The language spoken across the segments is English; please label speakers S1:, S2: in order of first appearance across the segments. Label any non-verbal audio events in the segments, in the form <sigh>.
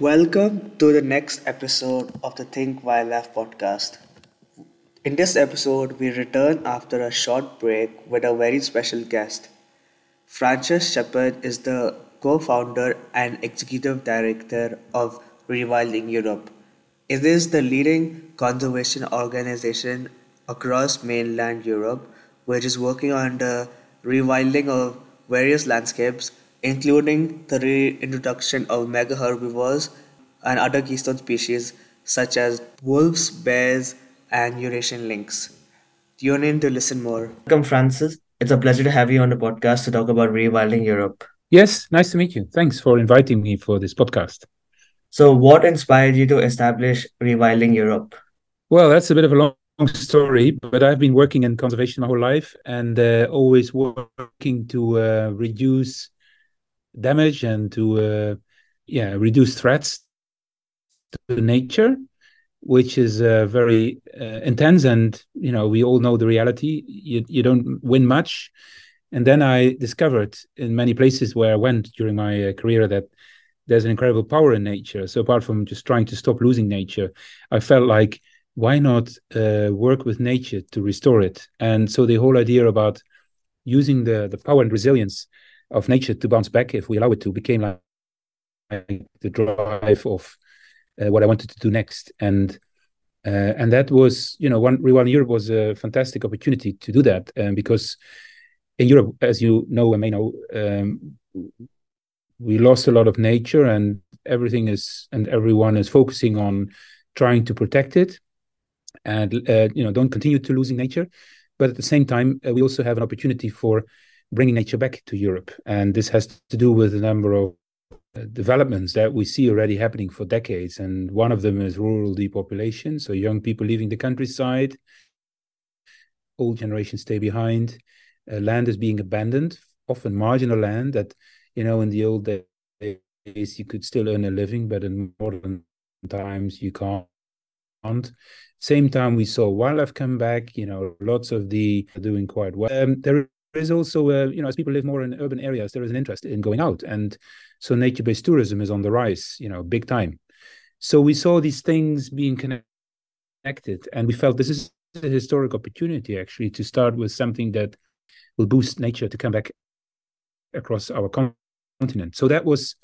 S1: Welcome to the next episode of the Think Wildlife podcast. In this episode, we return after a short break with a very special guest. Frans Schepers is the co founder and executive director of Rewilding Europe. It is the leading conservation organization across mainland Europe which is working on the rewilding of various landscapes, including the reintroduction of mega herbivores and other keystone species such as wolves, bears, and Eurasian lynx. Tune in to listen more. Welcome, Frans. It's a pleasure to have you on the podcast to talk about rewilding Europe.
S2: Yes, nice to meet you. Thanks for inviting me for this podcast.
S1: So, what inspired you to establish Rewilding Europe?
S2: Well, that's a bit of a long long story, but I've been working in conservation my whole life and uh, always working to uh, reduce damage and to uh, yeah reduce threats to nature, which is uh, very uh, intense. And you know we all know the reality. You you don't win much. And then I discovered in many places where I went during my uh, career that there's an incredible power in nature. So apart from just trying to stop losing nature, I felt like why not uh, work with nature to restore it? And so the whole idea about using the the power and resilience of nature to bounce back, if we allow it to, became like, like the drive of uh, what I wanted to do next. And uh, and that was, you know, one Rewilding Europe was a fantastic opportunity to do that um, because in Europe, as you know and may know, um, we lost a lot of nature, and everything is and everyone is focusing on trying to protect it and uh, you know don't continue to losing nature but at the same time uh, we also have an opportunity for bringing nature back to europe and this has to do with a number of uh, developments that we see already happening for decades and one of them is rural depopulation so young people leaving the countryside old generations stay behind uh, land is being abandoned often marginal land that you know in the old days you could still earn a living but in modern times you can't same time, we saw wildlife come back. You know, lots of the doing quite well. Um, there is also, uh, you know, as people live more in urban areas, there is an interest in going out, and so nature-based tourism is on the rise. You know, big time. So we saw these things being connected, and we felt this is a historic opportunity actually to start with something that will boost nature to come back across our continent. So that was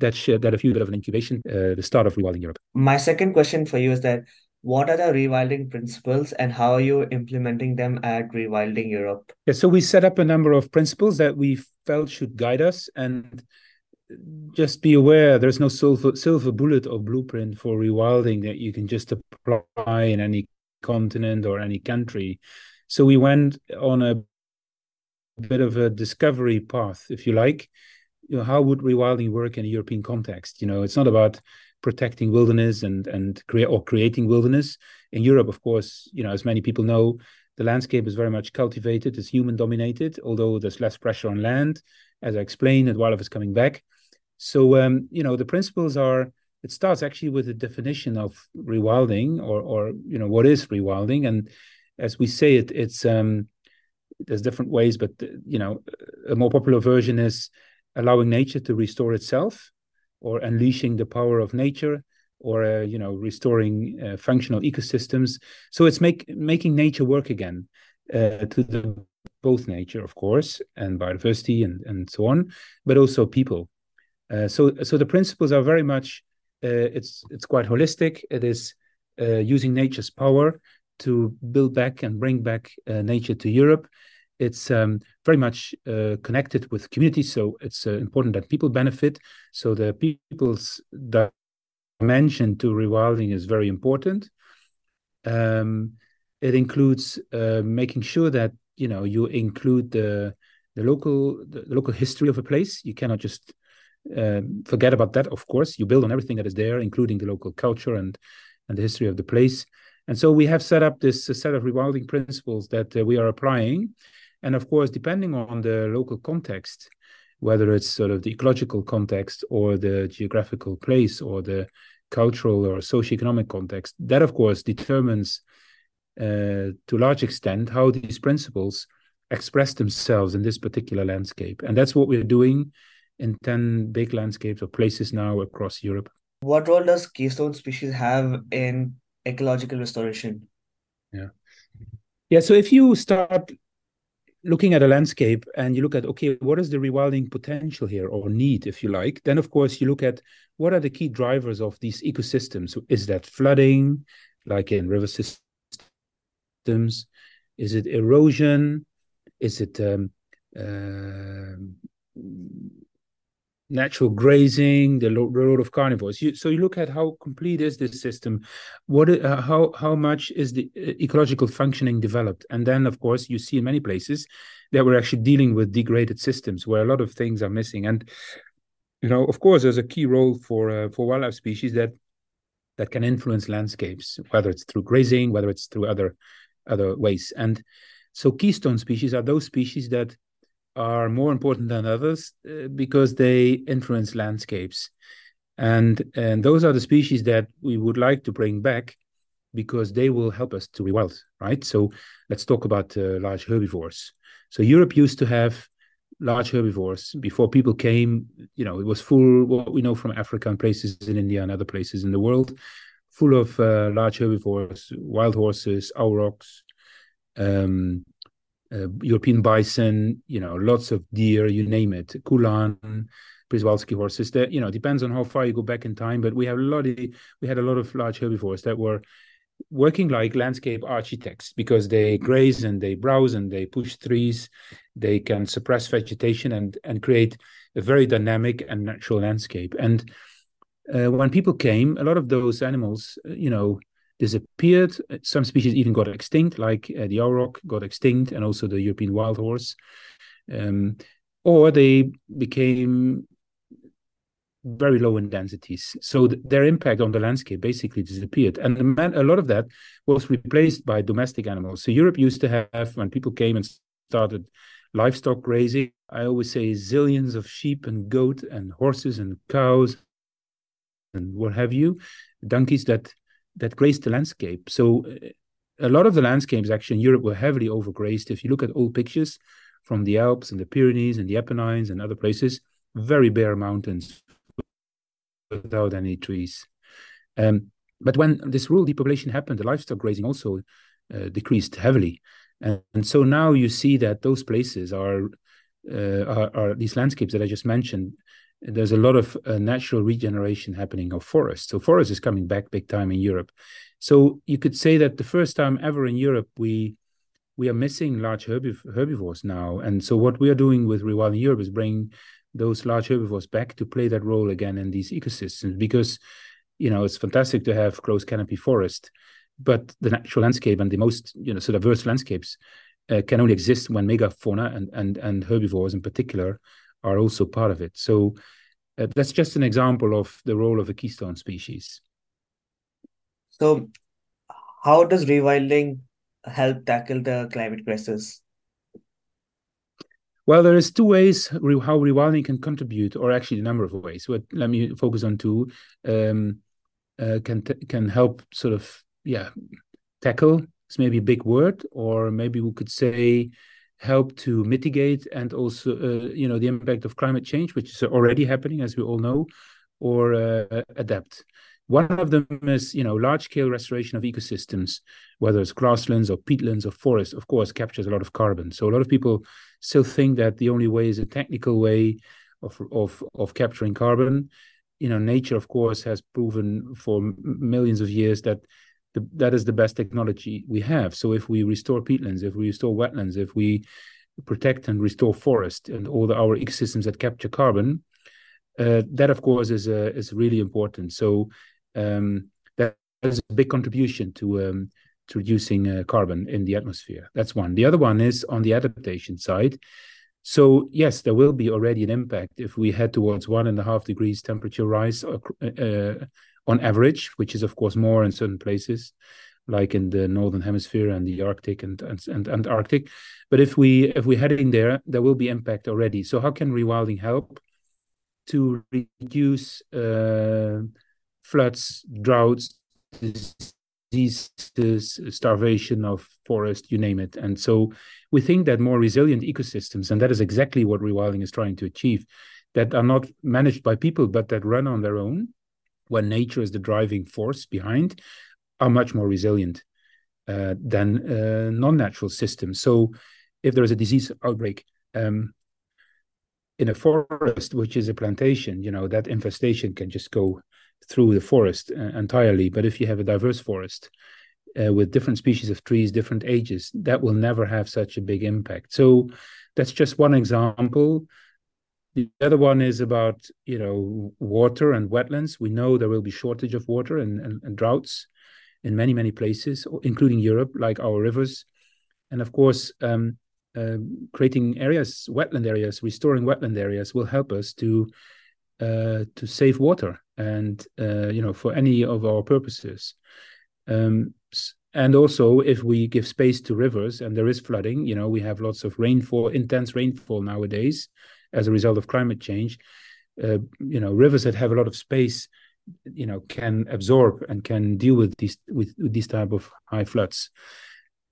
S2: that shared that a few bit of an incubation, uh, the start of rewilding Europe.
S1: My second question for you is that what are the rewilding principles and how are you implementing them at Rewilding Europe?
S2: Yeah, so we set up a number of principles that we felt should guide us and just be aware there's no silver silver bullet or blueprint for rewilding that you can just apply in any continent or any country. So we went on a bit of a discovery path, if you like. You know, how would rewilding work in a European context? You know, it's not about protecting wilderness and and create or creating wilderness in Europe. Of course, you know as many people know, the landscape is very much cultivated, it's human dominated. Although there's less pressure on land, as I explained, and wildlife is coming back. So um, you know the principles are. It starts actually with the definition of rewilding, or or you know what is rewilding, and as we say it, it's um, there's different ways, but you know a more popular version is allowing nature to restore itself or unleashing the power of nature or uh, you know restoring uh, functional ecosystems. So it's make making nature work again uh, to the both nature of course and biodiversity and and so on but also people. Uh, so so the principles are very much uh, it's it's quite holistic. It is uh, using nature's power to build back and bring back nature to europe it's um, very much uh, connected with communities, so it's uh, important that people benefit. So the people's dimension to rewilding is very important. Um, it includes uh, making sure that you know you include the the local the, local history of a place. You cannot just um, forget about that. Of course, you build on everything that is there, including the local culture and and the history of the place. And so we have set up this set of rewilding principles that uh, we are applying and of course, depending on the local context, whether it's sort of the ecological context or the geographical place or the cultural or socioeconomic context, that of course determines uh, to a large extent how these principles express themselves in this particular landscape. And that's what we're doing in 10 big landscapes or places now across Europe.
S1: What role does keystone species have in ecological restoration?
S2: Yeah. Yeah. So if you start looking at a landscape and you look at okay what is the rewilding potential here or need if you like then of course you look at what are the key drivers of these ecosystems. Is that flooding like in river systems? Is it erosion? Is it um, uh, natural grazing, the role of carnivores. You, so you look at how complete is this system, what uh, how how much is the uh, ecological functioning developed, and then of course you see in many places that we're actually dealing with degraded systems where a lot of things are missing, and you know of course there's a key role for uh, for wildlife species that that can influence landscapes, whether it's through grazing, whether it's through other other ways, and so keystone species are those species that are more important than others uh, because they influence landscapes. And, and those are the species that we would like to bring back because they will help us to rewild, right? So let's talk about uh, large herbivores. So Europe used to have large herbivores before people came. You know, it was full. What we know from Africa and places in India and other places in the world, full of uh, large herbivores, wild horses, aurochs, um, uh, European bison, you know, lots of deer, you name it, Kulan, Przewalski horses. That you know depends on how far you go back in time, but we have a lot of we had a lot of large herbivores that were working like landscape architects because they graze and they browse and they push trees. They can suppress vegetation and and create a very dynamic and natural landscape. And uh, when people came, a lot of those animals, uh, you know, disappeared. Some species even got extinct, like uh, the auroch got extinct, and also the European wild horse. Um, or they became very low in densities. So th- their impact on the landscape basically disappeared. And man, a lot of that was replaced by domestic animals. So Europe used to have, when people came and started livestock grazing, I always say zillions of sheep and goat and horses and cows and what have you, donkeys that that graced the landscape. So a lot of the landscapes actually in Europe were heavily overgrazed. If you look at old pictures from the Alps and the Pyrenees and the Apennines and other places, very bare mountains without any trees. Um, but when this rural depopulation happened, the livestock grazing also uh, decreased heavily, and, and, so now you see that those places are, uh, are, are these landscapes that I just mentioned there's a lot of uh, natural regeneration happening of forests. So forest is coming back big time in Europe. So you could say that the first time ever in Europe we we are missing large herbiv- herbivores now. And so what we are doing with Rewilding Europe is bringing those large herbivores back to play that role again in these ecosystems because you know it's fantastic to have closed canopy forest, but the natural landscape and the most you know so diverse landscapes uh, can only exist when megafauna and and and herbivores in particular are also part of it. So uh, that's just an example of the role of a keystone species.
S1: So, how does rewilding help tackle the climate crisis?
S2: Well, there is two ways how rewilding can contribute, or actually a number of ways. But let me focus on two. Um, uh, can can help sort of yeah tackle. It's maybe a big word, or maybe we could say help to mitigate and also uh, you know the impact of climate change which is already happening as we all know or uh, adapt. One of them is you know large scale restoration of ecosystems whether it's grasslands or peatlands or forests of course captures a lot of carbon. So a lot of people still think that the only way is a technical way of of of capturing carbon. You know nature of course has proven for millions of years that the, that is the best technology we have. So if we restore peatlands, if we restore wetlands, if we protect and restore forest and all the, our ecosystems that capture carbon, uh, that of course is uh, is really important. So um, that is a big contribution to um, to reducing uh, carbon in the atmosphere. That's one. The other one is on the adaptation side. So yes, there will be already an impact if we head towards one and a half degrees temperature rise uh, uh, on average, which is of course more in certain places, like in the northern hemisphere and the Arctic and and, and Antarctic. But if we if we're heading there, there will be impact already. So how can rewilding help to reduce uh, floods, droughts, diseases, starvation of forest, you name it. And so we think that more resilient ecosystems, and that is exactly what rewilding is trying to achieve, that are not managed by people but that run on their own when nature is the driving force behind, are much more resilient uh, than uh, non-natural systems. So, if there is a disease outbreak um, in a forest, which is a plantation, you know that infestation can just go through the forest uh, entirely. But if you have a diverse forest uh, with different species of trees, different ages, that will never have such a big impact. So, that's just one example. The other one is about you know water and wetlands. We know there will be shortage of water and, and, and droughts in many many places, including Europe, like our rivers, and of course. Um, uh, creating areas, wetland areas, restoring wetland areas will help us to uh, to save water and uh, you know for any of our purposes. Um, and also, if we give space to rivers and there is flooding, you know we have lots of rainfall, intense rainfall nowadays as a result of climate change. Uh, you know, rivers that have a lot of space, you know, can absorb and can deal with these with, with these type of high floods.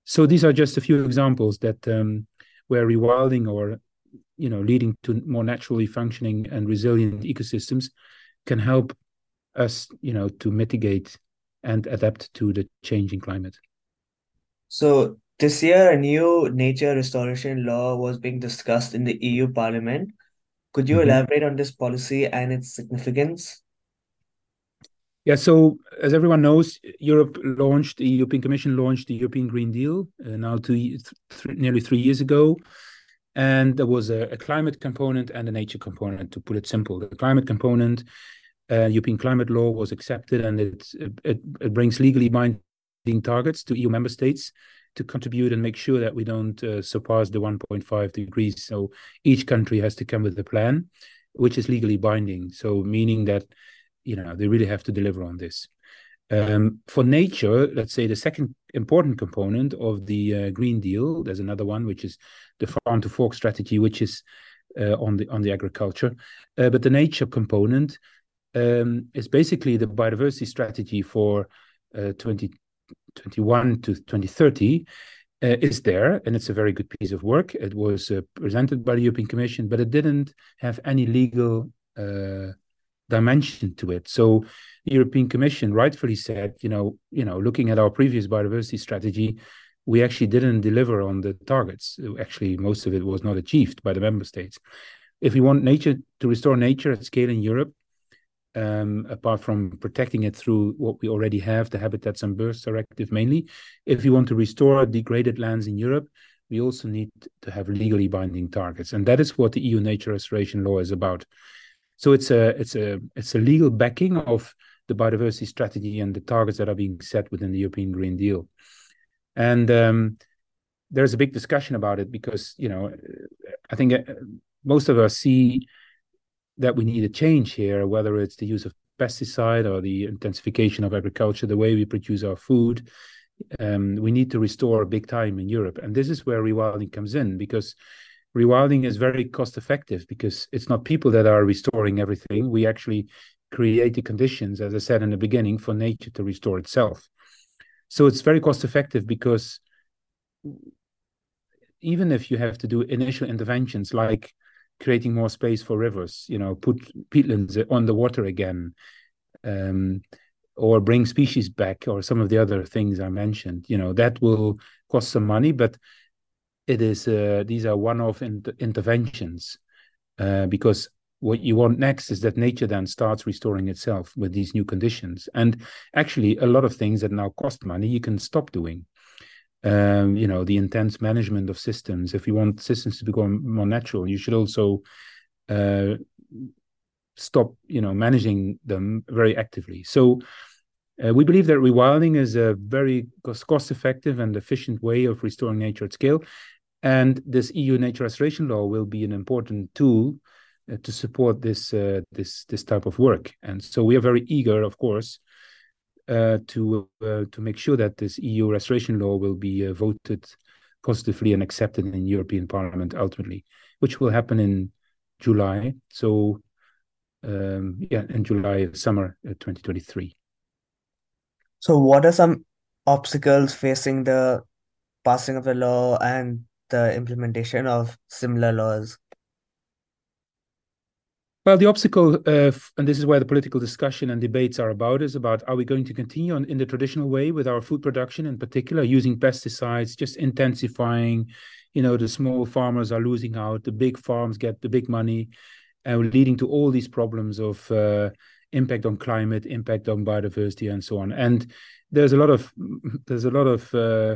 S2: So these are just a few examples that um, where rewilding or you know leading to more naturally functioning and resilient ecosystems can help us you know to mitigate and adapt to the changing climate.
S1: So this year, a new nature restoration law was being discussed in the EU Parliament. Could you mm-hmm. elaborate on this policy and its significance?
S2: Yeah, so as everyone knows, Europe launched, the European Commission launched the European Green Deal uh, now two, th- nearly three years ago. And there was a, a, climate component and a nature component, to put it simple. The climate component, uh, European climate law was accepted and it, it, it brings legally binding targets to EU member states to contribute and make sure that we don't uh, surpass the 1.5 degrees. So each country has to come with a plan, which is legally binding. So meaning that you know they really have to deliver on this. Um, for nature, let's say the second important component of the uh, Green Deal, there's another one which is the farm to fork strategy, which is uh, on the on the agriculture. Uh, but the nature component um, is basically the biodiversity strategy for uh, 20, 2021 to 2030 uh, is there, and it's a very good piece of work. It was uh, presented by the European Commission, but it didn't have any legal uh, dimension to it. So, the European Commission rightfully said, you know, you know, looking at our previous biodiversity strategy, we actually didn't deliver on the targets. Actually, most of it was not achieved by the member states. If we want nature to restore nature at scale in Europe, um, apart from protecting it through what we already have, the Habitats and Birds Directive mainly. If we want to restore degraded lands in Europe, we also need to have legally binding targets, and that is what the EU Nature Restoration Law is about. So it's a it's a it's a legal backing of the biodiversity strategy and the targets that are being set within the European Green Deal, and um, there's a big discussion about it because you know I think uh, most of us see that we need a change here, whether it's the use of pesticide or the intensification of agriculture, the way we produce our food. Um, we need to restore big time in Europe. And this is where rewilding comes in because rewilding is very cost effective because it's not people that are restoring everything. We actually create the conditions, as I said in the beginning, for nature to restore itself. So it's very cost effective because even if you have to do initial interventions like creating more space for rivers, you know, put peatlands on the water again, um, or bring species back, or some of the other things I mentioned. You know, that will cost some money, but it is uh, these are one-off inter- interventions uh, because what you want next is that nature then starts restoring itself with these new conditions. And actually, a lot of things that now cost money, you can stop doing um, you know the intense management of systems. If you want systems to become more natural you should also uh, stop you know managing them very actively. So uh, we believe that rewilding is a very cost effective and efficient way of restoring nature at scale. And this eu nature restoration law will be an important tool uh, to support this uh, this this type of work. And so we are very eager of course to uh, to make sure that this EU restoration law will be uh, voted positively and accepted in European Parliament ultimately, which will happen in July. So um, yeah, in July summer 2023.
S1: So what are some obstacles facing the passing of the law and the implementation of similar laws?
S2: Well, the obstacle, uh, and this is where the political discussion and debates are about, is about are we going to continue on in the traditional way with our food production, in particular, using pesticides, just intensifying. You know, the small farmers are losing out, the big farms get the big money, and leading to all these problems of uh, impact on climate, impact on biodiversity, and so on. And there's a lot of <laughs> there's a lot of uh,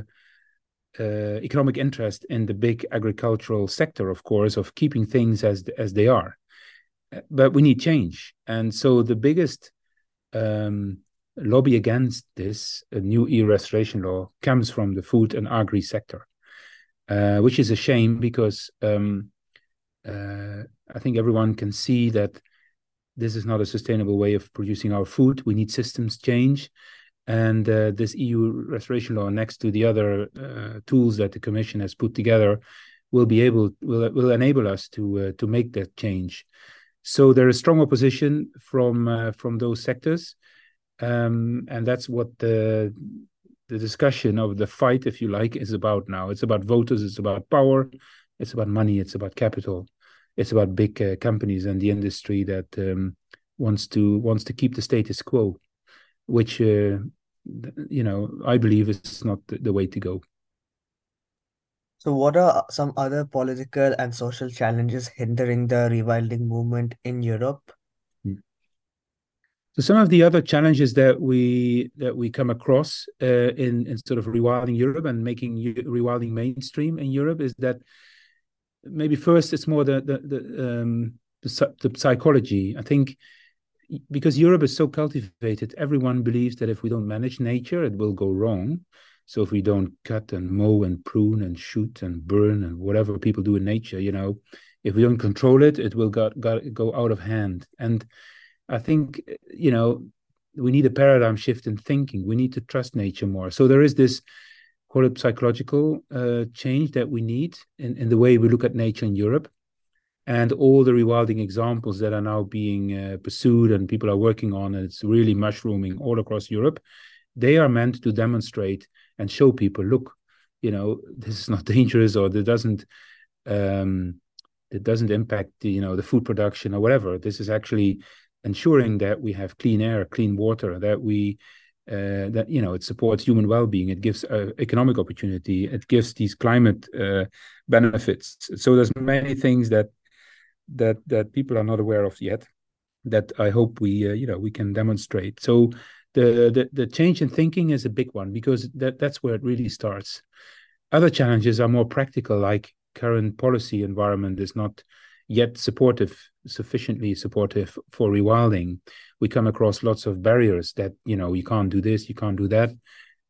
S2: uh, economic interest in the big agricultural sector, of course, of keeping things as as they are but we need change. And so the biggest um, lobby against this new EU restoration law comes from the food and agri sector, uh, which is a shame because um, uh, I think everyone can see that this is not a sustainable way of producing our food. We need systems change. And uh, this EU restoration law, next to the other uh, tools that the Commission has put together, will be able will will enable us to uh, to make that change. So there is strong opposition from uh, from those sectors, um, and that's what the the discussion of the fight, if you like, is about now. It's about voters, it's about power, it's about money, it's about capital, it's about big uh, companies and the industry that um, wants to wants to keep the status quo, which uh, you know I believe is not the, the way to go.
S1: So, what are some other political and social challenges hindering the rewilding movement in Europe? Hmm.
S2: So some of the other challenges that we that we come across uh, in in sort of rewilding Europe and making rewilding mainstream in Europe is that maybe first it's more the the the, um, the, the psychology. I think because Europe is so cultivated, everyone believes that if we don't manage nature, it will go wrong. So if we don't cut and mow and prune and shoot and burn and whatever people do in nature, you know, if we don't control it, it will go, go, out of hand. And I think, you know, we need a paradigm shift in thinking. We need to trust nature more. So there is this call it psychological uh, change that we need in, in the way we look at nature in Europe. And all the rewilding examples that are now being uh, pursued and people are working on, and it's really mushrooming all across Europe, they are meant to demonstrate and show people, look, you know, this is not <laughs> dangerous or it doesn't um, it doesn't impact the, you know the food production or whatever. This is actually ensuring that we have clean air, clean water, that we uh, that you know it supports human well-being. It gives uh, economic opportunity. It gives these climate uh, benefits. So there's many things that that that people are not aware of yet. That I hope we uh, you know we can demonstrate. So the, the the change in thinking is a big one because that that's where it really starts. Other challenges are more practical, like current policy environment is not yet supportive, sufficiently supportive for rewilding. We come across lots of barriers that you know you can't do this, you can't do that,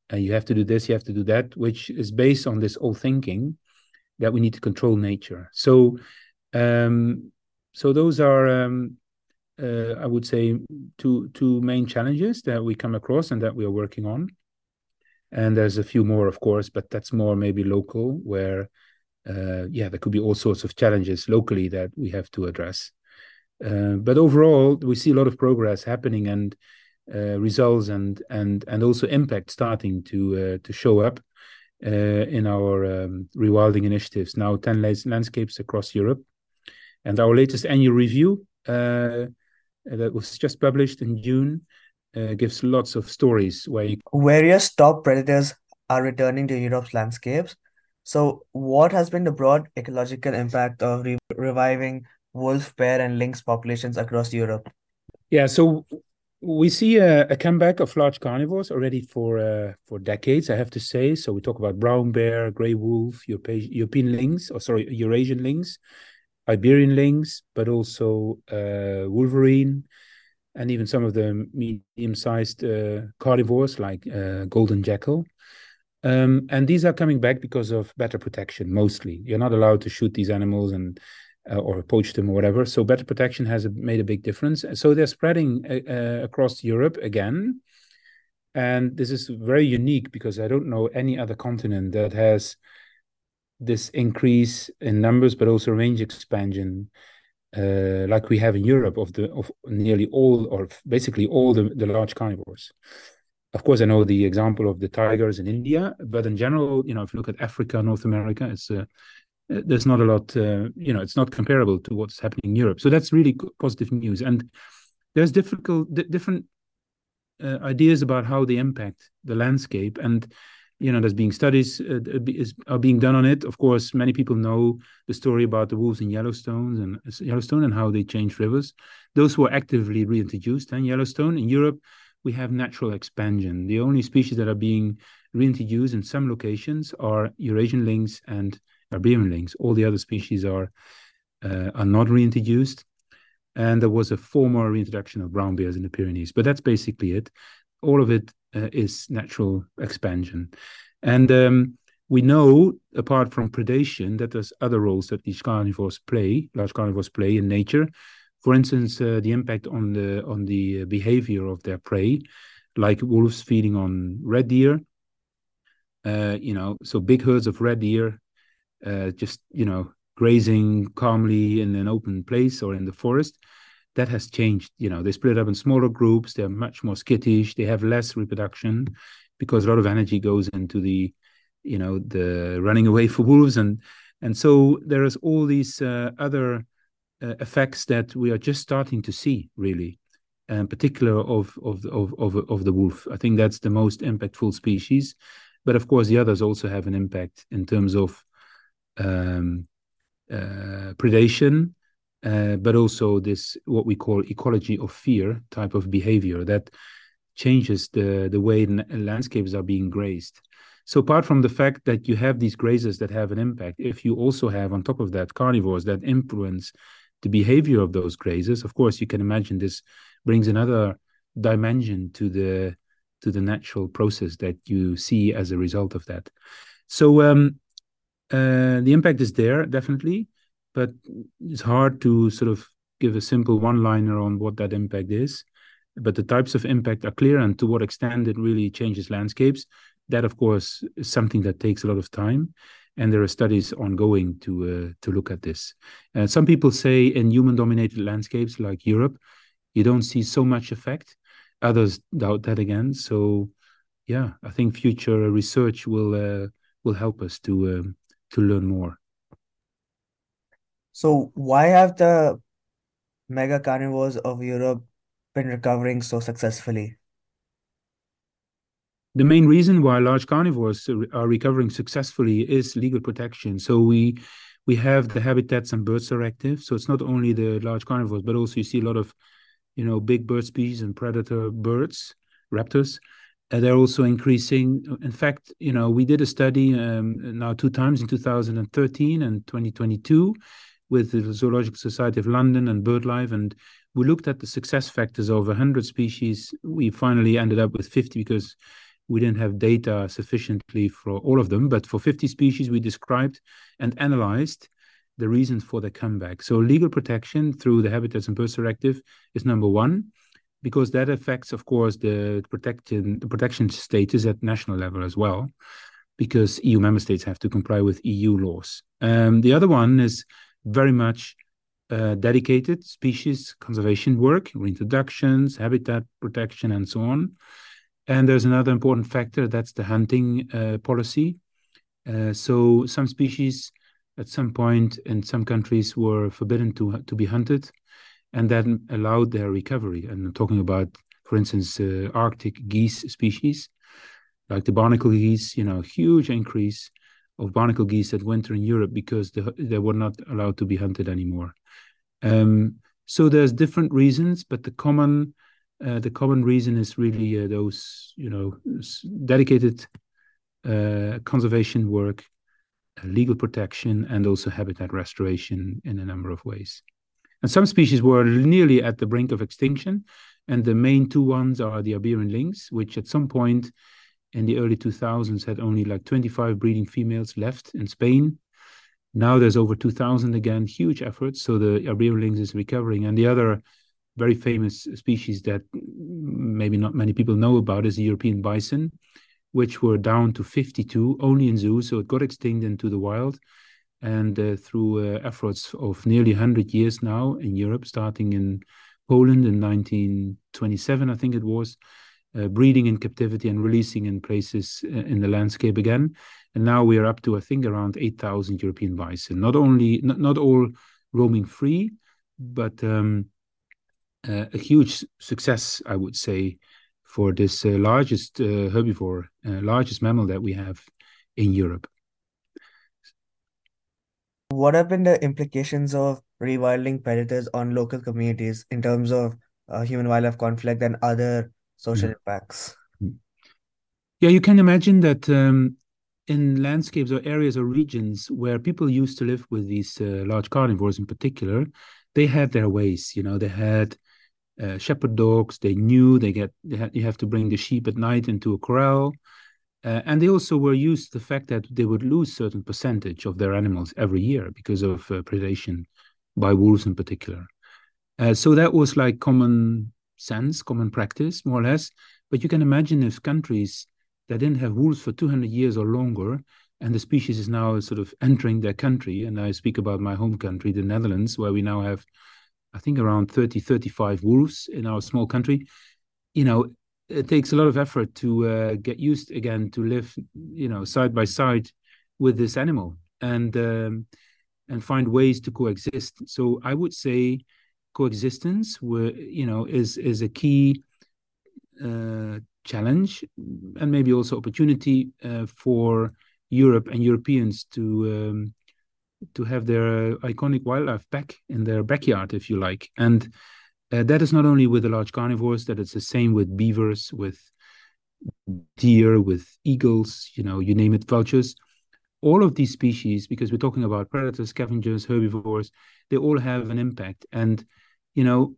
S2: and you have to do this, you have to do that, which is based on this old thinking that we need to control nature. So, um, so those are um, uh, I would say two two main challenges that we come across and that we are working on. And there's a few more, of course, but that's more maybe local, where uh, yeah, there could be all sorts of challenges locally that we have to address. Uh, but overall, we see a lot of progress happening and uh, results and and and also impact starting to uh, to show up uh, in our um, rewilding initiatives. Now, ten landscapes across Europe, and our latest annual review that was just published in June uh, gives lots of stories where you...
S1: various top predators are returning to Europe's landscapes. So, what has been the broad ecological impact of re- reviving wolf, bear, and lynx populations across Europe?
S2: Yeah, so we see a, a comeback of large carnivores already for uh, for decades. I have to say. So we talk about brown bear, gray wolf, European, European lynx, or sorry, Eurasian lynx, Iberian lynx, but also uh, wolverine, and even some of the medium-sized uh, carnivores like uh, golden jackal. Um, and these are coming back because of better protection. Mostly, you're not allowed to shoot these animals and uh, or poach them or whatever. So better protection has made a big difference. So they're spreading uh, uh, across Europe again. And this is very unique because I don't know any other continent that has this increase in numbers, but also range expansion, uh, like we have in Europe of the of nearly all or basically all the, the large carnivores. Of course, I know the example of the tigers in India, but in general, you know, if you look at Africa, North America, it's uh, there's not a lot, uh, you know, it's not comparable to what's happening in Europe. So that's really positive news. And there's difficult, different uh, ideas about how they impact the landscape. And you know, there's being studies uh, is, are being done on it. Of course, many people know the story about the wolves in Yellowstone and Yellowstone and how they change rivers. Those were actively reintroduced in Yellowstone. In Europe, we have natural expansion. The only species that are being reintroduced in some locations are Eurasian lynx and Iberian lynx. All the other species are uh, are not reintroduced. And there was a former reintroduction of brown bears in the Pyrenees, but that's basically it. All of it uh, is natural expansion. And um, we know, apart from predation, that there's other roles that these carnivores play, large carnivores play in nature. For instance, uh, the impact on the on the behavior of their prey, like wolves feeding on red deer. Uh, you know, so big herds of red deer, uh, just you know, grazing calmly in an open place or in the forest that has changed. You know, they split up in smaller groups. They're much more skittish. They have less reproduction because a lot of energy goes into the, you know, the running away for wolves, and and so there is all these uh, other uh, effects that we are just starting to see, really, in particular of of of of of the wolf. I think that's the most impactful species, but of course the others also have an impact in terms of um, uh, predation uh, but also this what we call ecology of fear type of behavior that changes the the way landscapes are being grazed. So apart from the fact that you have these grazers that have an impact, if you also have on top of that carnivores that influence the behavior of those grazers, of course you can imagine this brings another dimension to the to the natural process that you see as a result of that. So um, uh, the impact is there definitely but it's hard to sort of give a simple one liner on what that impact is. But the types of impact are clear, and to what extent it really changes landscapes. That, of course, is something that takes a lot of time, and there are studies ongoing to uh, to look at this. Uh, some people say in human-dominated landscapes like Europe, you don't see so much effect. Others doubt that again. So, yeah, I think future research will uh, will help us to um, to learn more.
S1: So why have the mega carnivores of Europe been recovering so successfully?
S2: The main reason why large carnivores are recovering successfully is legal protection. So we we have the Habitats and Birds Directive. So it's not only the large carnivores, but also you see a lot of, you know, big bird species and predator birds, raptors. Uh, they're also increasing. In fact, you know, we did a study um, now two times in 2013 and 2022 with the Zoological Society of London and BirdLife, and we looked at the success factors of 100 species. We finally ended up with 50 because we didn't have data sufficiently for all of them. But for 50 species, we described and analyzed the reasons for the comeback. So legal protection through the Habitats and Birds Directive is number one, because that affects, of course, the protection the protection status at national level as well, because EU member states have to comply with EU laws. Um, the other one is very much uh, dedicated species conservation work, reintroductions, habitat protection, and so on. And there's another important factor that's the hunting uh, policy. Uh, so some species at some point in some countries were forbidden to to be hunted, and that allowed their recovery. And I'm talking about, for instance, uh, Arctic geese species, like the barnacle geese. You know, huge increase of barnacle geese that winter in Europe because they, were not allowed to be hunted anymore. Um, so there's different reasons, but the common uh, the common reason is really uh, those you know dedicated uh, conservation work, uh, legal protection, and also habitat restoration in a number of ways. And some species were nearly at the brink of extinction, and the main two ones are the Iberian lynx, which at some point in the early 2000s had only like 25 breeding females left in Spain. Now there's over 2,000 again, huge efforts. So the Iberian is recovering. And the other very famous species that maybe not many people know about is the European bison, which were down to 52 only in zoos. So it got extinct into the wild. And uh, through uh, efforts of nearly 100 years now in Europe, starting in Poland in 1927, I think it was, breeding in captivity and releasing in places uh, in the landscape again. And now we are up to, I think, around 8,000 European bison. Not only, not, not all roaming free, but um, uh, a huge success, I would say, for this uh, largest uh, herbivore, uh, largest mammal that we have in Europe.
S1: What have been the implications of rewilding predators on local communities in terms of uh, human wildlife conflict and other social mm. impacts?
S2: Yeah, you can imagine that um, in landscapes or areas or regions where people used to live with these uh, large carnivores in particular, they had their ways. You know, they had uh, shepherd dogs. They knew they get they had, you have to bring the sheep at night into a corral. Uh, and they also were used to the fact that they would lose certain percentage of their animals every year because of uh, predation by wolves in particular. Uh, so that was like common sense, common practice, more or less. But you can imagine if countries that didn't have wolves for 200 years or longer, and the species is now sort of entering their country, and I speak about my home country, the Netherlands, where we now have, I think, around 30, 35 wolves in our small country. You know, it takes a lot of effort to uh, get used again to live, you know, side by side with this animal and um, and find ways to coexist. So I would say coexistence, were you know, is is a key uh, challenge and maybe also opportunity uh, for Europe and Europeans to um, to have their iconic wildlife back in their backyard, if you like, and uh, that is not only with the large carnivores, that it's the same with beavers, with deer, with eagles, you know, you name it, vultures. All of these species, because we're talking about predators, scavengers, herbivores, they all have an impact. And, you know,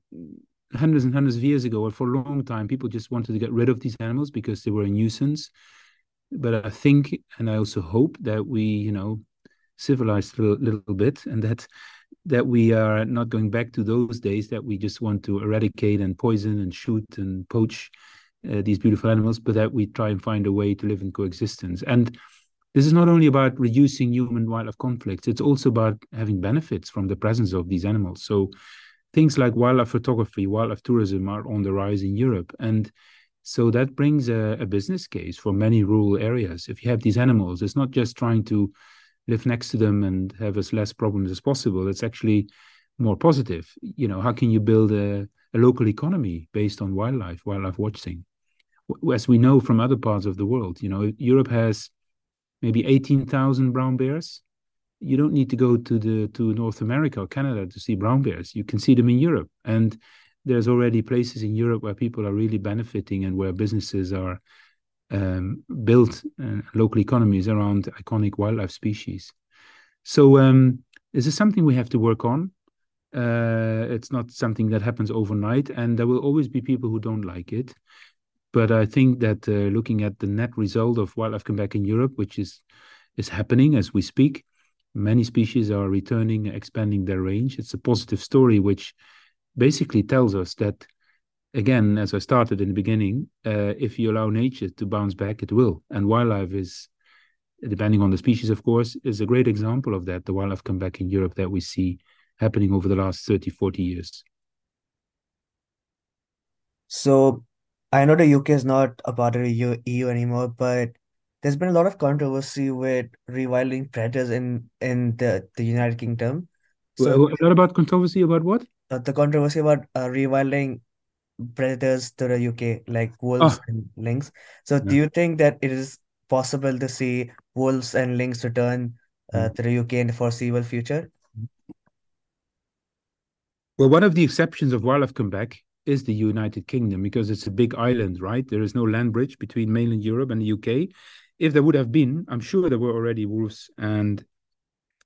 S2: hundreds and hundreds of years ago, or for a long time, people just wanted to get rid of these animals because they were a nuisance. But I think, and I also hope that we, you know, civilized a little, little bit and that that we are not going back to those days that we just want to eradicate and poison and shoot and poach uh, these beautiful animals, but that we try and find a way to live in coexistence. And this is not only about reducing human wildlife conflicts, it's also about having benefits from the presence of these animals. So things like wildlife photography, wildlife tourism are on the rise in Europe. And so that brings a, a business case for many rural areas. If you have these animals, it's not just trying to live next to them and have as less problems as possible. It's actually more positive. You know, how can you build a, a local economy based on wildlife, wildlife watching? As we know from other parts of the world, you know, Europe has maybe 18,000 brown bears. You don't need to go to the to North America or Canada to see brown bears. You can see them in Europe, and there's already places in Europe where people are really benefiting and where businesses are um, build uh, local economies around iconic wildlife species. So um, this is something we have to work on. Uh, it's not something that happens overnight, and there will always be people who don't like it. But I think that uh, looking at the net result of wildlife comeback in Europe, which is is happening as we speak, many species are returning, expanding their range. It's a positive story, which basically tells us that again, as I started in the beginning, uh, if you allow nature to bounce back, it will. And wildlife is, depending on the species, of course, is a great example of that. The wildlife comeback in Europe that we see happening over the last 30, 40 years.
S1: So I know the UK is not a part of the EU, EU anymore, but there's been a lot of controversy with rewilding predators in in the, the United Kingdom.
S2: So, well, a lot about controversy about what?
S1: Uh, the controversy about uh, rewilding predators to the UK, like wolves oh. and lynx. So, yeah. do you think that it is possible to see wolves and lynx return uh, mm. to the UK in the foreseeable future?
S2: Well, one of the exceptions of wildlife comeback is the United Kingdom because it's a big island, right? There is no land bridge between mainland Europe and the UK. If there would have been, I'm sure there were already wolves and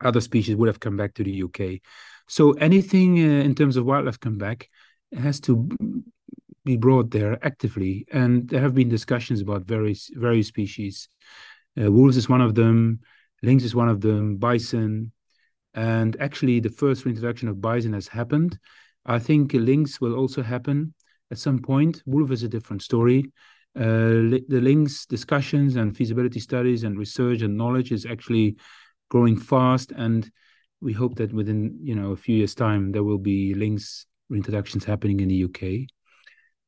S2: other species would have come back to the UK. So anything uh, in terms of wildlife come back has to be brought there actively. And there have been discussions about various various species. Uh, wolves is one of them. Lynx is one of them. Bison, and actually, the first reintroduction of bison has happened. I think lynx will also happen at some point. Wolf is a different story. Uh, the lynx discussions and feasibility studies and research and knowledge is actually growing fast, and we hope that within you know a few years' time there will be lynx reintroductions happening in the UK.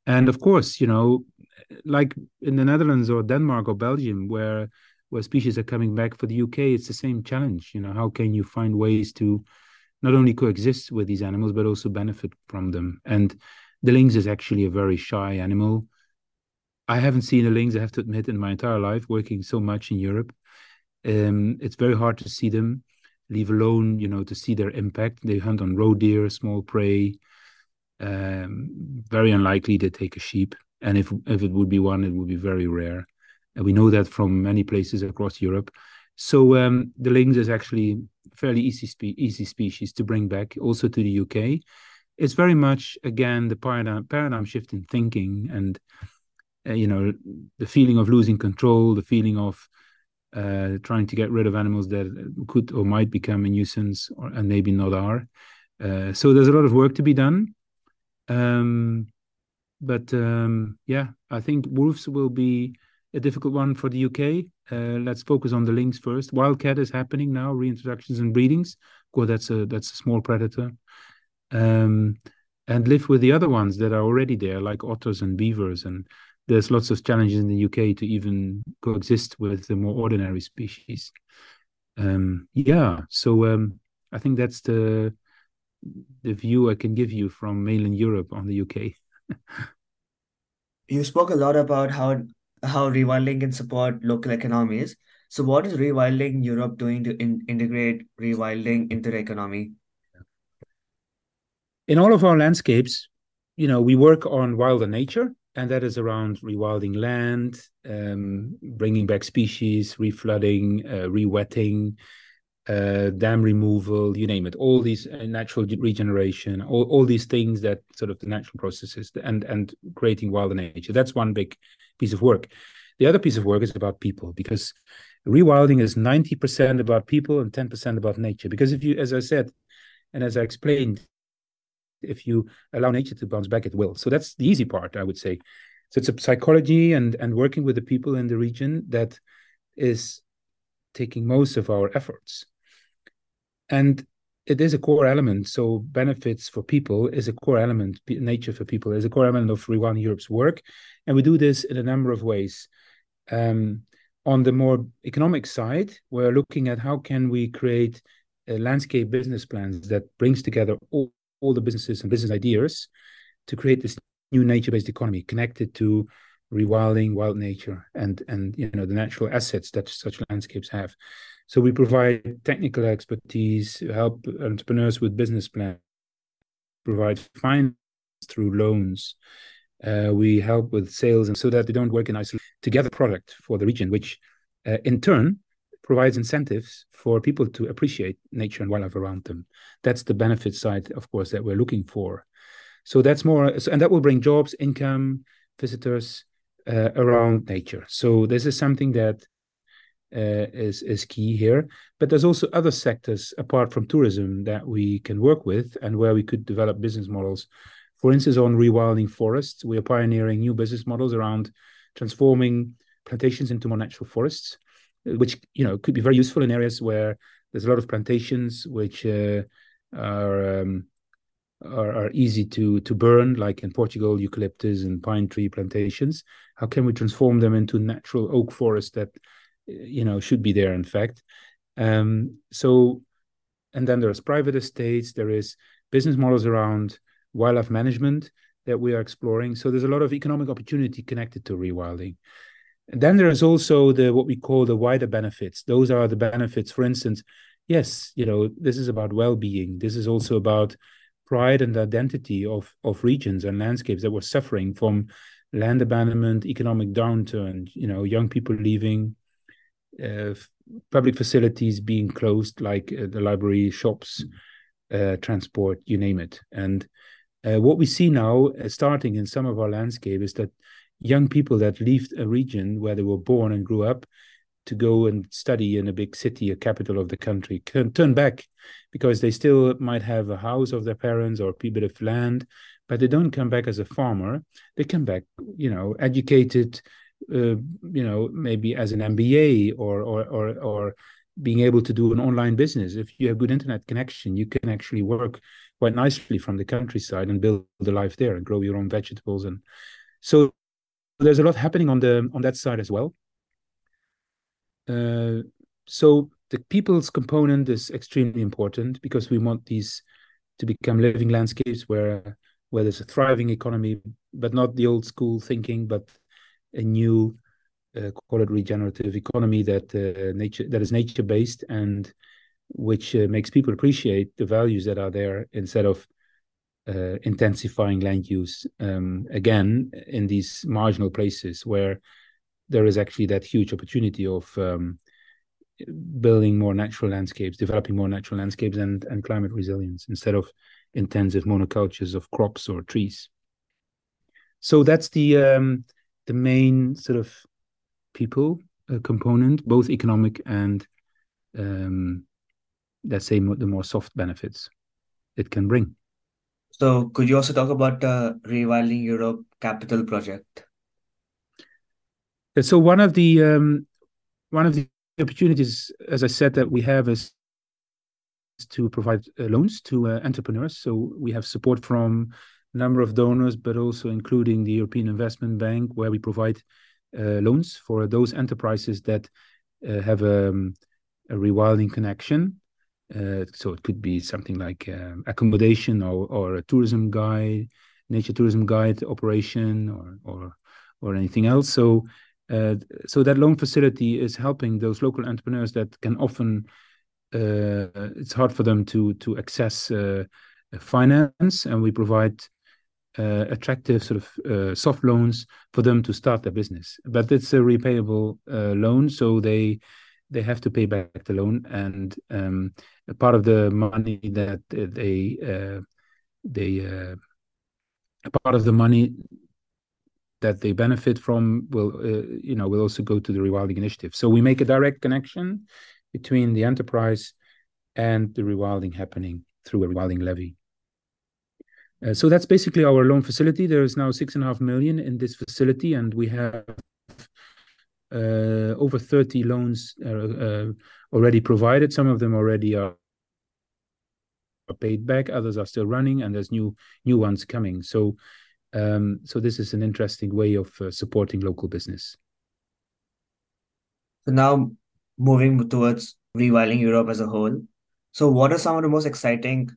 S2: And of course, you know, like in the Netherlands or Denmark or Belgium, where where species are coming back for the UK, it's the same challenge. You know, how can you find ways to not only coexist with these animals but also benefit from them? And the lynx is actually a very shy animal. I haven't seen a lynx, I have to admit, in my entire life, working so much in Europe. Um, it's very hard to see them, leave alone, you know, to see their impact. They hunt on roe deer, small prey. Um, very unlikely they take a sheep, and if if it would be one, it would be very rare. And we know that from many places across Europe. So um, the lynx is actually fairly easy spe- easy species to bring back, also to the UK. It's very much again the paradigm paradigm shift in thinking and uh, you know the feeling of losing control, the feeling of uh, trying to get rid of animals that could or might become a nuisance or, and maybe not are. Uh, so there's a lot of work to be done. Um, but um, yeah, I think wolves will be a difficult one for the UK. Uh, let's focus on the lynx first. Wildcat is happening now, reintroductions and breedings. Course, that's a that's a small predator. Um, and live with the other ones that are already there, like otters and beavers and there's lots of challenges in the UK to even coexist with the more ordinary species. Um, yeah, so um, I think that's the the view I can give you from mainland Europe on the UK. <laughs>
S1: you spoke a lot about how how rewilding can support local economies. So, what is Rewilding Europe doing to in integrate rewilding into the economy?
S2: In all of our landscapes, you know, we work on wilder nature, and that is around rewilding land, um, bringing back species, reflooding, uh, rewetting, uh, dam removal, you name it. All these uh, natural regeneration, all, all these things that sort of the natural processes and and creating wilder nature. That's one big piece of work. The other piece of work is about people because rewilding is ninety percent about people and ten percent about nature. Because if you, as I said, and as I explained, if you allow nature to bounce back, it will. So that's the easy part, I would say. So it's a psychology and and working with the people in the region that is taking most of our efforts. And it is a core element. So benefits for people is a core element. Nature for people is a core element of Rewilding Europe's work, and we do this in a number of ways. Um, on the more economic side, we're looking at how can we create landscape business plans that brings together all all the businesses and business ideas to create this new nature-based economy connected to rewilding wild nature and and you know the natural assets that such landscapes have. So we provide technical expertise help entrepreneurs with business plans provide finance through loans. Uh, we help with sales and so that they don't work in isolation together product for the region which uh, in turn provides incentives for people to appreciate nature and wildlife around them. That's the benefit side, of course, that we're looking for. So that's more, and that will bring jobs, income, visitors uh, around nature. So this is something that uh, is is key here. But there's also other sectors apart from tourism that we can work with and where we could develop business models. For instance, on rewilding forests, we are pioneering new business models around transforming plantations into more natural forests which you know could be very useful in areas where there's a lot of plantations which uh, are, um, are, are easy to to burn, like in Portugal, eucalyptus and pine tree plantations. How can we transform them into natural oak forests that you know should be there? In fact, um, so and then there's private estates. There is business models around wildlife management that we are exploring. So there's a lot of economic opportunity connected to rewilding. And then there is also the what we call the wider benefits. Those are the benefits. For instance, yes, you know, this is about well-being. This is also about pride and identity of of regions and landscapes that were suffering from land abandonment, economic downturn. You know, young people leaving, uh, public facilities being closed, like uh, the library, shops, uh, transport, you name it. And uh, what we see now, uh, starting in some of our landscape, is that young people that leave a region where they were born and grew up to go and study in a big city, a capital of the country, can turn back because they still might have a house of their parents or a bit of land, but they don't come back as a farmer. They come back, you know, educated, uh, you know, maybe as an MBA or or or or being able to do an online business. If you have good internet connection, you can actually work quite nicely from the countryside and build a life there and grow your own vegetables and so there's a lot happening on the on that side as well. Uh, so the people's component is extremely important because we want these to become living landscapes where where there's a thriving economy, but not the old school thinking, but a new uh, call it regenerative economy that uh, nature that is nature based and which uh, makes people appreciate the values that are there instead of uh, intensifying land use um, again in these marginal places where there is actually that huge opportunity of um, building more natural landscapes, developing more natural landscapes and, and climate resilience instead of intensive monocultures of crops or trees. So that's the um, the main sort of people uh, component, both economic and um, let's say the more soft benefits it can bring.
S1: So, could you also talk about the Rewilding Europe Capital project?
S2: So, one of the um, one of the opportunities, as I said, that we have is to provide uh, loans to uh, entrepreneurs. So we have support from a number of donors, but also including the European Investment Bank, where we provide uh, loans for those enterprises that uh, have um, a rewilding connection. Uh, so it could be something like um, accommodation or, or a tourism guide, nature tourism guide operation, or or or anything else. So uh, so that loan facility is helping those local entrepreneurs that can often uh, it's hard for them to to access uh, finance, and we provide uh, attractive sort of uh, soft loans for them to start their business. But it's a repayable loan, so they they have to pay back the loan, and um, part of the money that they they a part of the money that they benefit from will uh, you know will also go to the rewilding initiative. So we make a direct connection between the enterprise and the rewilding happening through a rewilding levy. Uh, so that's basically our loan facility. There is now six and a half million in this facility and we have uh, over 30 loans uh, uh, already provided some of them already are paid back others are still running and there's new new ones coming so um, so this is an interesting way of uh, supporting local business.
S1: So now moving towards rewilding Europe as a whole. So what are some of the most exciting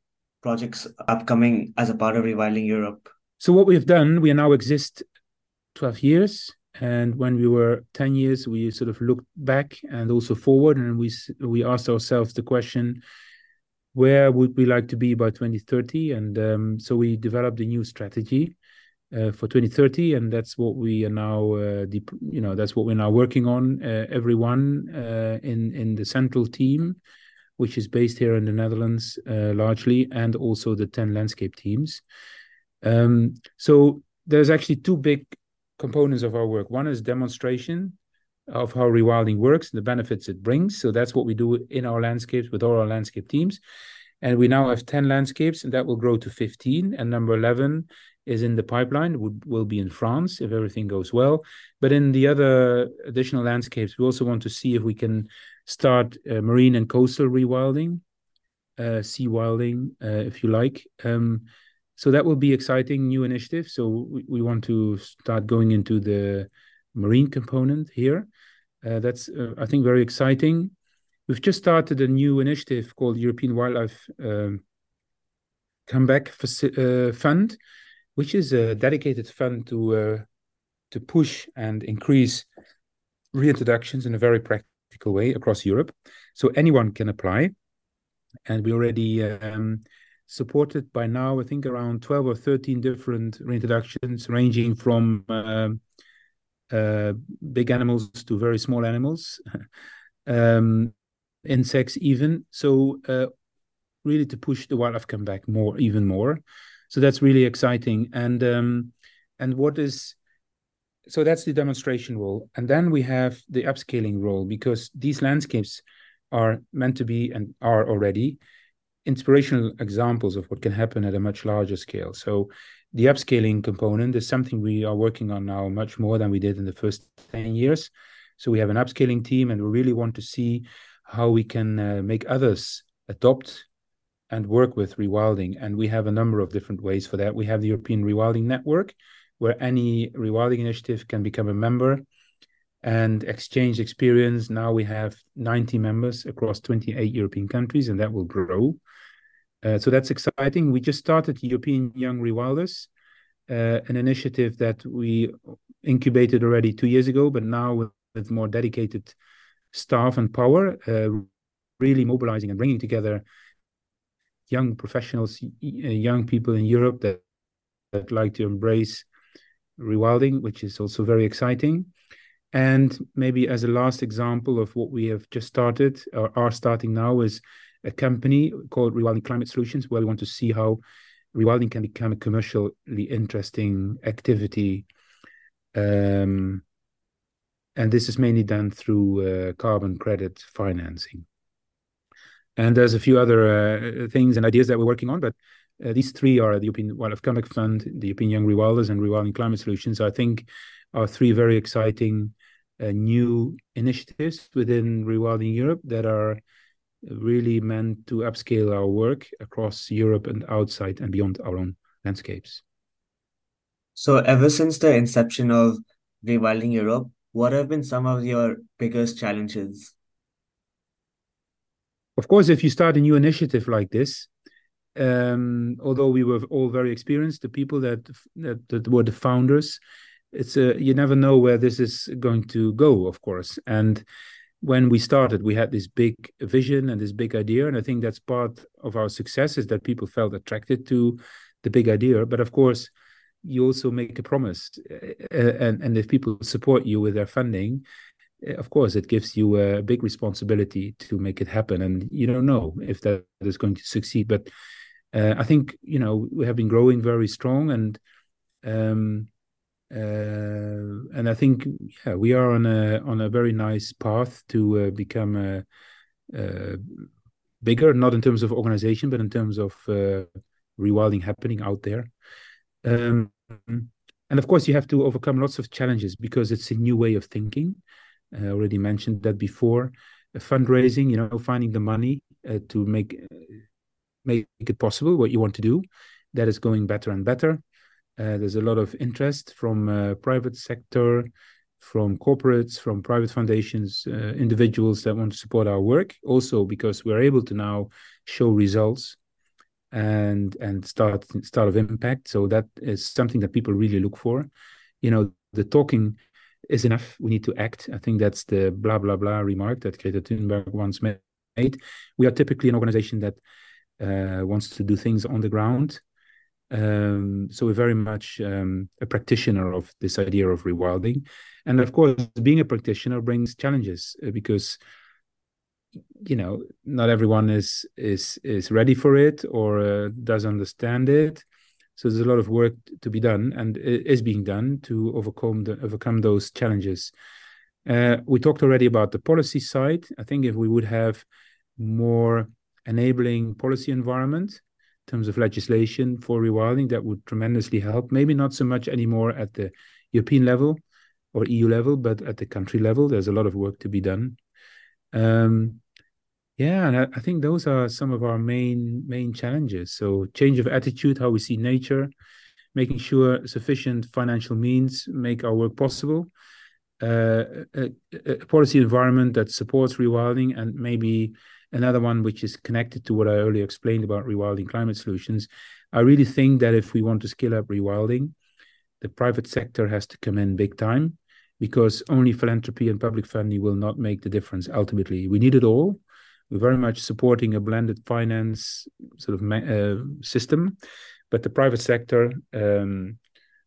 S1: projects upcoming as a part of rewilding Europe?
S2: So what we've done, we now exist 12 years. And when we were 10 years, we sort of looked back and also forward, and we we asked ourselves the question, where would we like to be by 2030? And um, so we developed a new strategy uh, for 2030 and that's what we are now uh, you know that's what we're now working on uh, everyone uh, in in the central team which is based here in the Netherlands uh, largely and also the 10 landscape teams um, so there's actually two big components of our work one is demonstration of how rewilding works and the benefits it brings so that's what we do in our landscapes with all our landscape teams and we now have 10 landscapes and that will grow to 15 and number 11 is in the pipeline, would, will be in France if everything goes well. But in the other additional landscapes, we also want to see if we can start uh, marine and coastal rewilding, uh, sea wilding, uh, if you like. Um, so that will be exciting new initiative. So we, we want to start going into the marine component here. Uh, that's uh, I think very exciting. We've just started a new initiative called European Wildlife um, Comeback uh, Fund, which is a dedicated fund to uh, to push and increase reintroductions in a very practical way across Europe. So anyone can apply, and we already um, supported by now I think around twelve or thirteen different reintroductions, ranging from uh, uh, big animals to very small animals, <laughs> um, insects even. So uh, really to push the wildlife comeback more, even more. So that's really exciting. And um, and what is so that's the demonstration role. And then we have the upscaling role because these landscapes are meant to be and are already inspirational examples of what can happen at a much larger scale so the upscaling component is something we are working on now much more than we did in the first 10 years so we have an upscaling team and we really want to see how we can uh, make others adopt and work with rewilding. And we have a number of different ways for that. We have the European Rewilding Network, where any rewilding initiative can become a member and exchange experience. Now we have 90 members across 28 European countries, and that will grow. Uh, so that's exciting. We just started European Young Rewilders, uh, an initiative that we incubated already two years ago, but now with, more dedicated staff and power, uh, really mobilizing and bringing together young professionals, young people in Europe that, that like to embrace rewilding, which is also very exciting. And maybe as a last example of what we have just started or are starting now is a company called Rewilding Climate Solutions, where we want to see how rewilding can become a commercially interesting activity. Um, and this is mainly done through uh, carbon credit financing. And there's a few other uh, things and ideas that we're working on, but uh, these three are the European Wildlife Comeback Fund, the European Young Rewilders, and Rewilding Climate Solutions. I think are three very exciting uh, new initiatives within Rewilding Europe that are really meant to upscale our work across Europe and outside and beyond our own landscapes.
S1: So, ever since the inception of Rewilding Europe, what have been some of your biggest challenges?
S2: Of course, if you start a new initiative like this, um, although we were all very experienced, the people that that, that were the founders, it's a, you never know where this is going to go, of course. And when we started, we had this big vision and this big idea, and I think that's part of our success is that people felt attracted to the big idea. But of course, you also make a promise, and and if people support you with their funding, uh, of course, it gives you a big responsibility to make it happen, and you don't know if that is going to succeed. But uh, I think you know we have been growing very strong, and um, uh, and I think yeah we are on a on a very nice path to uh, become a, a bigger, not in terms of organization, but in terms of uh, rewilding happening out there. Um, and of course, you have to overcome lots of challenges because it's a new way of thinking. I already mentioned that before. fundraising, you know, finding the money uh, to make make it possible what you want to do. That is going better and better. Uh, there's a lot of interest from uh, private sector, from corporates, from private foundations, uh, individuals that want to support our work. Also, because we're able to now show results and and start start of impact. So that is something that people really look for. You know, the talking is enough. We need to act. I think that's the blah blah blah remark that Greta Thunberg once made. We are typically an organization that uh, wants to do things on the ground um, so we're very much um, a practitioner of this idea of rewilding, and of course, being a practitioner brings challenges uh, because you know not everyone is is is ready for it or uh, does understand it. So there's a lot of work to be done, and is being done to overcome the, overcome those challenges. Uh, we talked already about the policy side. I think if we would have more enabling policy environment terms of legislation for rewilding that would tremendously help. Maybe not so much anymore at the European level or EU level, but at the country level, there's a lot of work to be done. Um, yeah, and I, I, think those are some of our main main challenges. So change of attitude, how we see nature, making sure sufficient financial means make our work possible, uh, a, a policy environment that supports rewilding, and maybe Another one, which is connected to what I earlier explained about rewilding climate solutions. I really think that if we want to scale up rewilding, the private sector has to come in big time because only philanthropy and public funding will not make the difference ultimately. We need it all. We're very much supporting a blended finance sort of uh, system, but the private sector, um,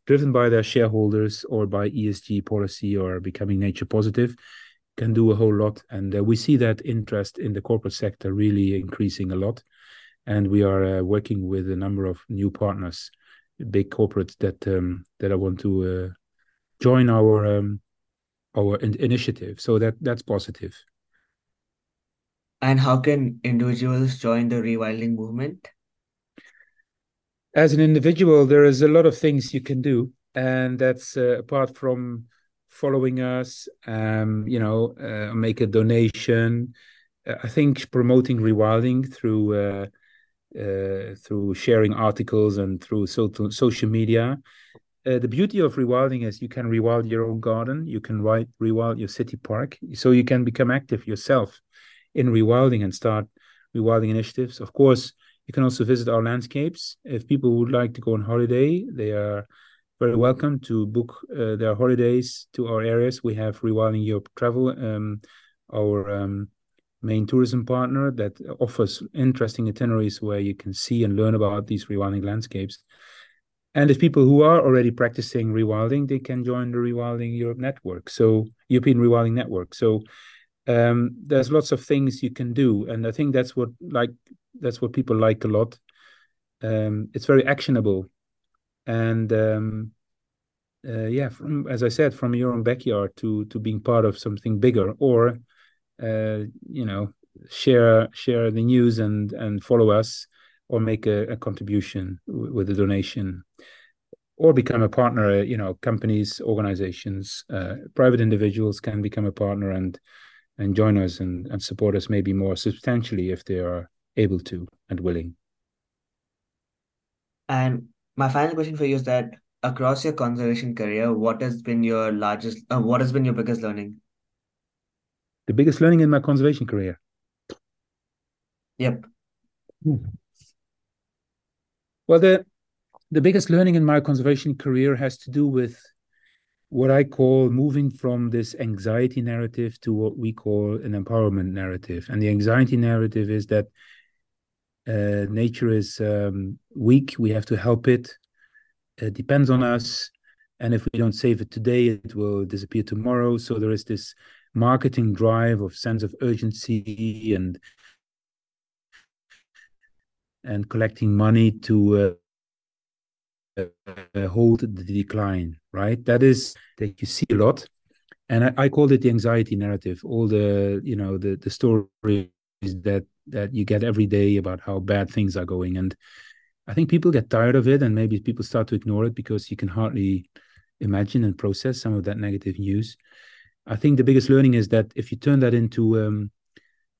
S2: driven by their shareholders or by ESG policy or becoming nature positive, can do a whole lot. And uh, we see that interest in the corporate sector really increasing a lot. And we are uh, working with a number of new partners, big corporates that um, that I want to uh, join our um, our in- initiative. So that that's positive.
S1: And how can individuals join the rewilding movement?
S2: As an individual, there is a lot of things you can do, and that's uh, apart from following us, um, you know, uh, make a donation. Uh, I think promoting rewilding through uh, uh, through sharing articles and through social social media uh, the beauty of rewilding is you can rewild your own garden, you can rewild your city park, so you can become active yourself in rewilding and start rewilding initiatives. Of course, you can also visit our landscapes. If people would like to go on holiday, they are very welcome to book uh, their holidays to our areas. We have Rewilding Europe Travel, um, our um, main tourism partner that offers interesting itineraries where you can see and learn about these rewilding landscapes. And if people who are already practicing rewilding, they can join the Rewilding Europe network, so European Rewilding Network. So um, there's lots of things you can do, and I think that's what like that's what people like a lot. Um, it's very actionable, and um, uh, yeah, from as I said, from your own backyard to to being part of something bigger, or uh, you know, share share the news and and follow us or make a, a contribution w- with a donation or become a partner you know companies organizations uh, private individuals can become a partner and and join us and, and support us maybe more substantially if they are able to and willing.
S1: And my final question for you is that across your conservation career what has been your largest uh, what has been your biggest learning
S2: the biggest learning in my conservation career
S1: yep
S2: hmm. Well, the the biggest learning in my conservation career has to do with what I call moving from this anxiety narrative to what we call an empowerment narrative. And the anxiety narrative is that uh, nature is um, weak, we have to help it, it depends on us. And if we don't save it today, it will disappear tomorrow. So there is this marketing drive of sense of urgency and and collecting money to uh, uh, hold the decline, right? That is that you see a lot, and I, I called it the anxiety narrative. All the you know the the stories that that you get every day about how bad things are going, and I think people get tired of it, and maybe people start to ignore it because you can hardly imagine and process some of that negative news. I think the biggest learning is that if you turn that into um,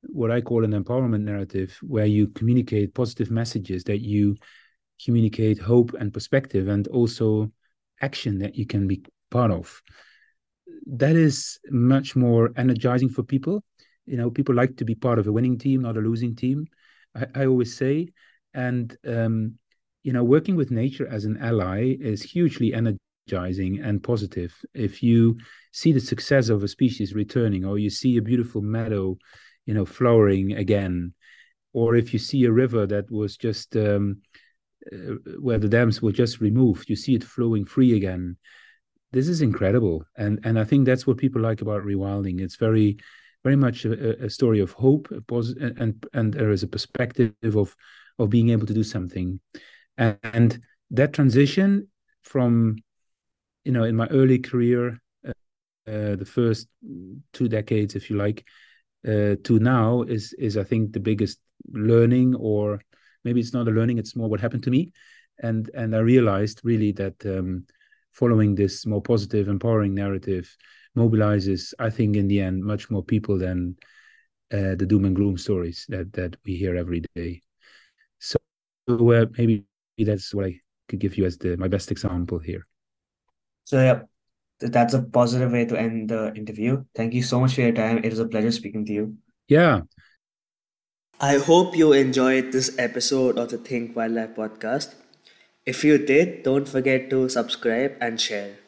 S2: what I call an empowerment narrative, where you communicate positive messages, that you communicate hope and perspective, and also action that you can be part of. That is much more energizing for people. You know, people like to be part of a winning team, not a losing team. I, I always say, and um, you know, working with nature as an ally is hugely energizing and positive. If you see the success of a species returning, or you see a beautiful meadow you know flowering again or if you see a river that was just um, uh, where the dams were just removed you see it flowing free again this is incredible and and i think that's what people like about rewilding it's very very much a, a story of hope and, and and there is a perspective of of being able to do something. And, and that transition from you know in my early career uh, uh, the first two decades if you like uh, to now is is I think the biggest learning, or maybe it's not a learning; it's more what happened to me, and and I realized really that um, following this more positive, empowering narrative mobilizes, I think, in the end, much more people than uh, the doom and gloom stories that that we hear every day. So uh, maybe that's what I could give you as the my best example here.
S1: So yeah, that's a positive way to end the interview. Thank you so much for your time. It was a pleasure speaking to you.
S2: Yeah.
S1: I hope you enjoyed this episode of the Think Wildlife podcast. If you did, don't forget to subscribe and share.